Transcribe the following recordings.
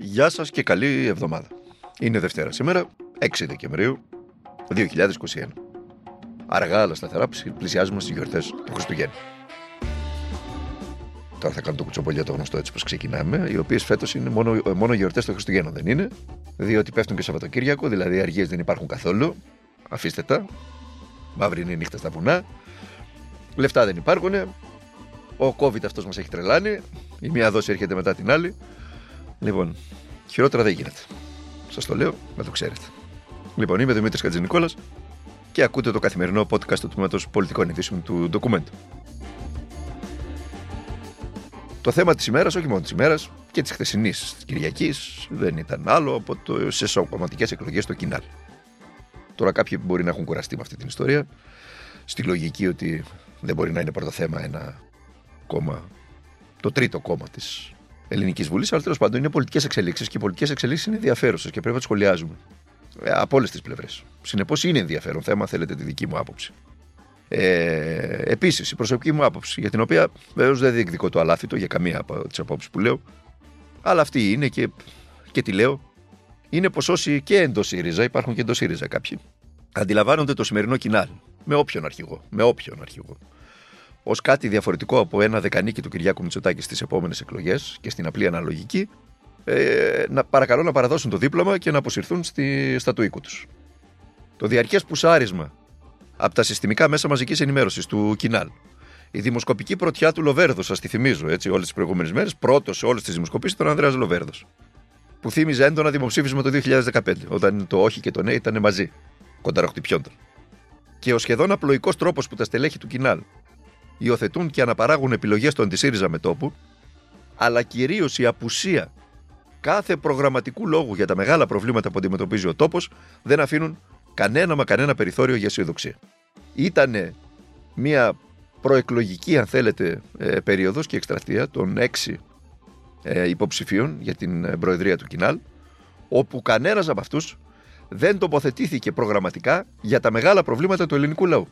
Γεια σας και καλή εβδομάδα. Είναι Δευτέρα σήμερα, 6 Δεκεμβρίου 2021. Αργά αλλά σταθερά πλησιάζουμε στις γιορτές του Χριστουγέννου. Τώρα θα κάνω το κουτσομπολιά το γνωστό έτσι πως ξεκινάμε, οι οποίες φέτος είναι μόνο, μόνο γιορτές των Χριστουγέννων, δεν είναι; Διότι πέφτουν και Σαββατοκύριακο, δηλαδή αργίες δεν υπάρχουν καθόλου. Αφήστε τα. Μαύρη είναι η νύχτα στα βουνά. Λεφτά δεν υπάρχουν. Ο COVID αυτός μας έχει τρελάνει. Η μία δόση έρχεται μετά την άλλη. Λοιπόν, χειρότερα δεν γίνεται. Σας το λέω, να το ξέρετε. Λοιπόν, είμαι Δημήτρης Κατζηνικόλα και ακούτε το καθημερινό podcast του Τμήματος Πολιτικών Ειδήσεων του Ντοκουμέντου. Το θέμα της ημέρας, όχι μόνο της ημέρας και της χθεσινής Κυριακής, δεν ήταν άλλο από το εσωκομματικέ εκλογές στο Κινάλ. Τώρα κάποιοι μπορεί να έχουν κουραστεί με αυτή την ιστορία, στη λογική ότι δεν μπορεί να είναι πρώτο θέμα ένα κόμμα, το τρίτο κόμμα της Ελληνικής Βουλής, αλλά τέλος πάντων είναι πολιτικές εξελίξεις και οι πολιτικές εξελίξεις είναι ενδιαφέρουσες και πρέπει να τις σχολιάζουμε. Ε, από όλες τις πλευρές. Συνεπώς είναι ενδιαφέρον θέμα, θέλετε τη δική μου άποψη. Ε, Επίσης, η προσωπική μου άποψη, για την οποία βεβαίως δεν διεκδικώ το αλάθητο για καμία από τις απόψεις που λέω, αλλά αυτή είναι και, και τη λέω, είναι πως όσοι και εντός ΣΥΡΙΖΑ, υπάρχουν και εντός ΣΥΡΙΖΑ κάποιοι, αντιλαμβάνονται το σημερινό κοινάλ. Με όποιον αρχηγό. Με όποιον αρχηγό ως κάτι διαφορετικό από ένα δεκανίκι του Κυριάκου Μητσοτάκη στις επόμενες εκλογές και στην απλή αναλογική, ε, να παρακαλώ να παραδώσουν το δίπλωμα και να αποσυρθούν στη, στα του οίκου τους. Το διαρκές πουσάρισμα από τα συστημικά μέσα μαζικής ενημέρωσης του Κινάλ. Η δημοσκοπική πρωτιά του Λοβέρδο, σας τη θυμίζω έτσι όλες τις προηγούμενες μέρες, πρώτος σε όλες τις δημοσκοπήσεις ήταν ο Ανδρέας Λοβέρδος. Που θύμιζε έντονα δημοψήφισμα το 2015, όταν το όχι και το ναι ήταν μαζί, κονταροχτυπιόντων. Και ο σχεδόν απλοϊκός τρόπος που τα στελέχη του Κινάλ υιοθετούν και αναπαράγουν επιλογές των ΣΥΡΙΖΑ με τόπου, αλλά κυρίως η απουσία κάθε προγραμματικού λόγου για τα μεγάλα προβλήματα που αντιμετωπίζει ο τόπος δεν αφήνουν κανένα μα κανένα περιθώριο για αισιοδοξία. Ήταν μια προεκλογική αν θέλετε ε, περίοδος και εκστρατεία των έξι ε, υποψηφίων για την ε, προεδρία του Κινάλ όπου κανένας από αυτούς δεν τοποθετήθηκε προγραμματικά για τα μεγάλα προβλήματα του ελληνικού λαού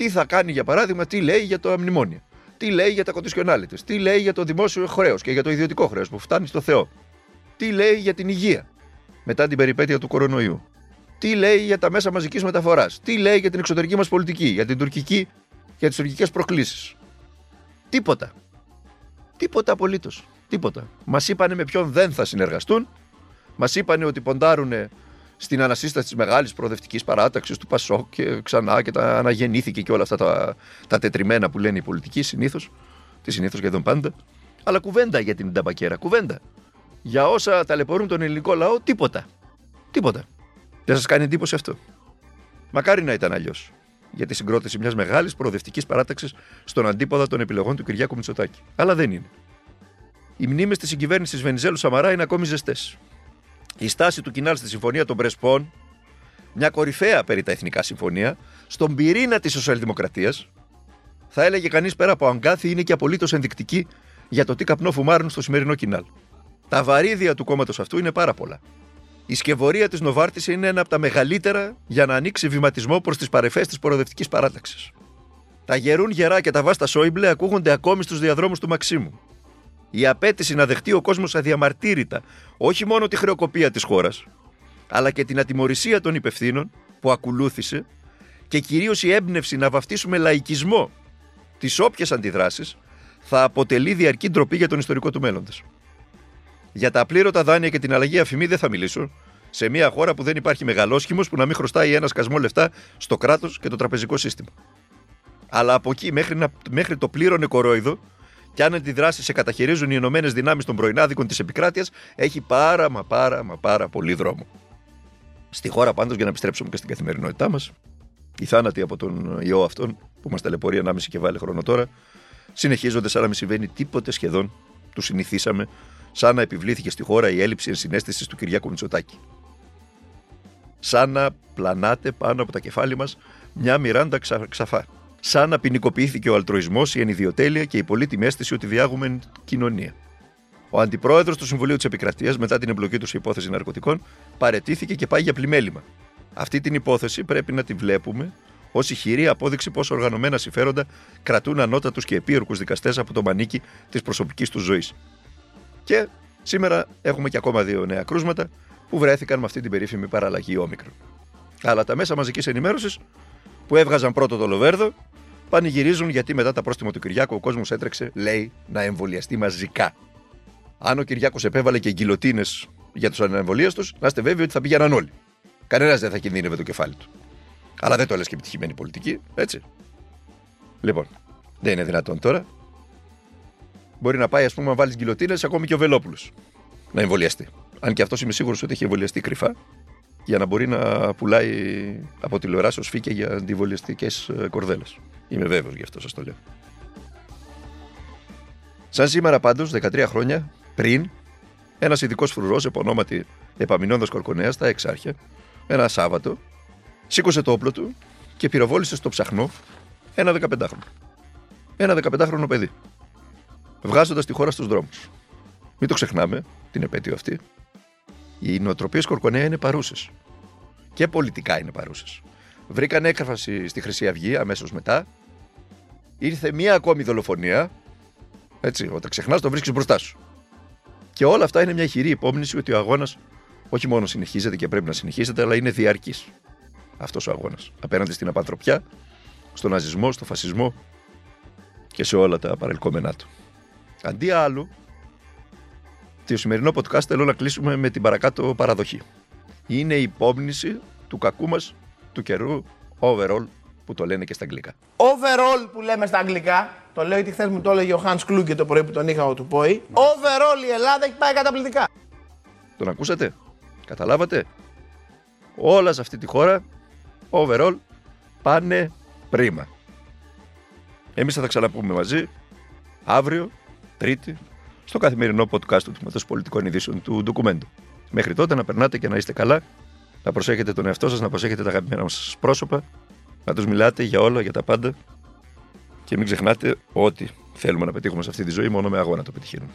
τι θα κάνει για παράδειγμα, τι λέει για το αμνημόνιο. Τι λέει για τα κοντισιονάλιτε. Τι λέει για το δημόσιο χρέος και για το ιδιωτικό χρέος που φτάνει στο Θεό. Τι λέει για την υγεία μετά την περιπέτεια του κορονοϊού. Τι λέει για τα μέσα μαζικής μεταφοράς. Τι λέει για την εξωτερική μας πολιτική, για την τουρκική, για τις τουρκικές προκλήσεις. Τίποτα. Τίποτα απολύτως. Τίποτα. Μας είπανε με ποιον δεν θα συνεργαστούν. Μας είπανε ότι ποντάρουν στην ανασύσταση της μεγάλης προοδευτικής παράταξης του Πασόκ και ξανά και τα αναγεννήθηκε και όλα αυτά τα, τα τετριμένα που λένε οι πολιτικοί συνήθως. Τις συνήθως σχεδόν πάντα. Αλλά κουβέντα για την ταμπακέρα. Κουβέντα. Για όσα ταλαιπωρούν τον ελληνικό λαό, τίποτα. Τίποτα. Δεν σας κάνει εντύπωση αυτό. Μακάρι να ήταν αλλιώς. Για τη συγκρότηση μιας μεγάλης προοδευτικής παράταξης στον αντίποδα των επιλογών του Κυριάκου Μητσοτάκη. Αλλά δεν είναι. Οι μνήμες της συγκυβέρνησης Βενιζέλου Σαμαρά είναι ακόμη ζεστές. Η στάση του Κινάλ στη Συμφωνία των Πρεσπών, μια κορυφαία περί τα εθνικά συμφωνία, στον πυρήνα της σοσιαλδημοκρατίας, θα έλεγε κανείς πέρα από αγκάθι είναι και απολύτως ενδεικτική για το τι καπνό φουμάρουν στο σημερινό Κινάλ. Τα βαρύδια του κόμματος αυτού είναι πάρα πολλά. Η σκευωρία της Νοβάρτης είναι ένα από τα μεγαλύτερα για να ανοίξει βηματισμό προς τις παρεφές της προοδευτικής παράταξης. Τα γερούν γερά και τα βάστα Σόιμπλε ακούγονται ακόμη στους διαδρόμους του Μαξίμου η απέτηση να δεχτεί ο κόσμος αδιαμαρτύρητα όχι μόνο τη χρεοκοπία της χώρας, αλλά και την ατιμορρησία των υπευθύνων που ακολούθησε και κυρίως η έμπνευση να βαφτίσουμε λαϊκισμό τις όποιες αντιδράσεις θα αποτελεί διαρκή ντροπή για τον ιστορικό του μέλλοντος. Για τα απλήρωτα δάνεια και την αλλαγή αφημί δεν θα μιλήσω, σε μια χώρα που δεν υπάρχει μεγαλόσχημος που να μην χρωστάει ένα σκασμό λεφτά στο κράτος και το τραπεζικό σύστημα. Αλλά από εκεί μέχρι, να, μέχρι το πλήρωνε κορόιδο και αν αντιδράσεις σε καταχειρίζουν οι Ηνωμένες Δυνάμεις των πρωινάδικων της επικράτειας, έχει πάρα μα πάρα μα πάρα πολύ δρόμο. Στη χώρα πάντως, για να επιστρέψουμε και στην καθημερινότητά μας, οι θάνατοι από τον ιό αυτόν, που μας ταλαιπωρεί 1,5 και βάλει χρόνο τώρα, συνεχίζονται σαν να μην συμβαίνει τίποτε σχεδόν. Τους συνηθίσαμε, σαν να επιβλήθηκε στη χώρα η έλλειψη ενσυναίσθησης του Κυριάκου Μητσοτάκη. Σαν να πλανάται πάνω από τα κεφάλι μας μια μοιράντα ξα... ξαφά σαν να ποινικοποιήθηκε ο αλτροισμό, η ενιδιοτέλεια και η πολύτιμη αίσθηση ότι διάγουμε κοινωνία. Ο αντιπρόεδρος του Συμβουλίου της Επικρατείας, μετά την εμπλοκή του σε υπόθεση ναρκωτικών, παρετήθηκε και πάει για πλημέλημα. Αυτή την υπόθεση πρέπει να τη βλέπουμε ως ηχηρή απόδειξη πόσο οργανωμένα συμφέροντα κρατούν ανώτατους και επίορκου δικαστές από το μανίκι της προσωπικής τους ζωής. Και Σήμερα έχουμε και ακόμα δύο νέα κρούσματα που βρέθηκαν με αυτή την περίφημη παραλλαγή όμικρον. Αλλά τα μέσα μαζικής ενημέρωσης που έβγαζαν πρώτο το Λοβέρδο πανηγυρίζουν γιατί μετά τα πρόστιμα του Κυριάκου ο κόσμος έτρεξε, λέει, να εμβολιαστεί μαζικά. Αν ο Κυριάκος επέβαλε και γκυλοτίνες για τους ανεμβολίαστου, να είστε βέβαιοι ότι θα πήγαιναν όλοι. Κανένας δεν θα κινδύνευε το κεφάλι του. Αλλά δεν το λε και επιτυχημένη πολιτική, έτσι. Λοιπόν, δεν είναι δυνατόν τώρα. Μπορεί να πάει, ας πούμε, να βάλεις γκυλοτίνες ακόμη και ο Βελόπουλος να εμβολιαστεί. Αν και αυτός είμαι σίγουρος ότι έχει εμβολιαστεί κρυφά για να μπορεί να πουλάει από τηλεοράσεω φύκια για αντιβολιαστικέ ε, κορδέλες. Είμαι βέβαιος γι' αυτό σας το λέω. Σαν σήμερα πάντως, 13 χρόνια πριν, ένας ειδικός φρουρός επωνόματι Επαμεινώντας Κορκονέας στα Εξάρχεια, ένα Σάββατο, σήκωσε το όπλο του και πυροβόλησε στο ψαχνό ένα 15χρονο. Ένα 15χρονο παιδί. Βγάζοντας τη χώρα στους δρόμους. Μην το ξεχνάμε, την επέτειο αυτή. Οι νοοτροπίες Κορκονέα είναι παρούσες. Και πολιτικά είναι παρούσες. Βρήκαν έκφραση στη Χρυσή Αυγή αμέσως μετά. Ήρθε μία ακόμη δολοφονία. Έτσι, όταν ξεχνάς, το βρίσκεις μπροστά σου. Και όλα αυτά είναι μια χειρή υπόμνηση ότι ο αγώνας όχι μόνο συνεχίζεται και πρέπει να συνεχίζεται, αλλά είναι διαρκής. Αυτός ο αγώνας. Απέναντι στην απανθρωπιά, στον ναζισμό, στον φασισμό και σε όλα τα παρελκόμενά του. Αντί άλλου, το σημερινό podcast θέλω να κλείσουμε με την παρακάτω παραδοχή. Είναι η υπόμνηση του κακού μας του καιρού overall που το λένε και στα αγγλικά. Overall που λέμε στα αγγλικά, το λέω γιατί χθες μου το έλεγε ο Hans Kluge το πρωί που τον είχα του ΠΟΗ. Overall η Ελλάδα έχει πάει καταπληκτικά. Τον ακούσατε, καταλάβατε; Όλα σε αυτή τη χώρα, overall, πάνε πρίμα. Εμείς θα τα ξαναπούμε μαζί αύριο, Τρίτη, στο καθημερινό podcast του Τμήματος Πολιτικών Ειδήσεων του Ντοκουμέντου. Μέχρι τότε να περνάτε και να είστε καλά, να προσέχετε τον εαυτό σας, να προσέχετε τα αγαπημένα σας πρόσωπα, να τους μιλάτε για όλα, για τα πάντα και μην ξεχνάτε ότι θέλουμε να πετύχουμε σε αυτή τη ζωή μόνο με αγώνα το πετυχαίνουμε.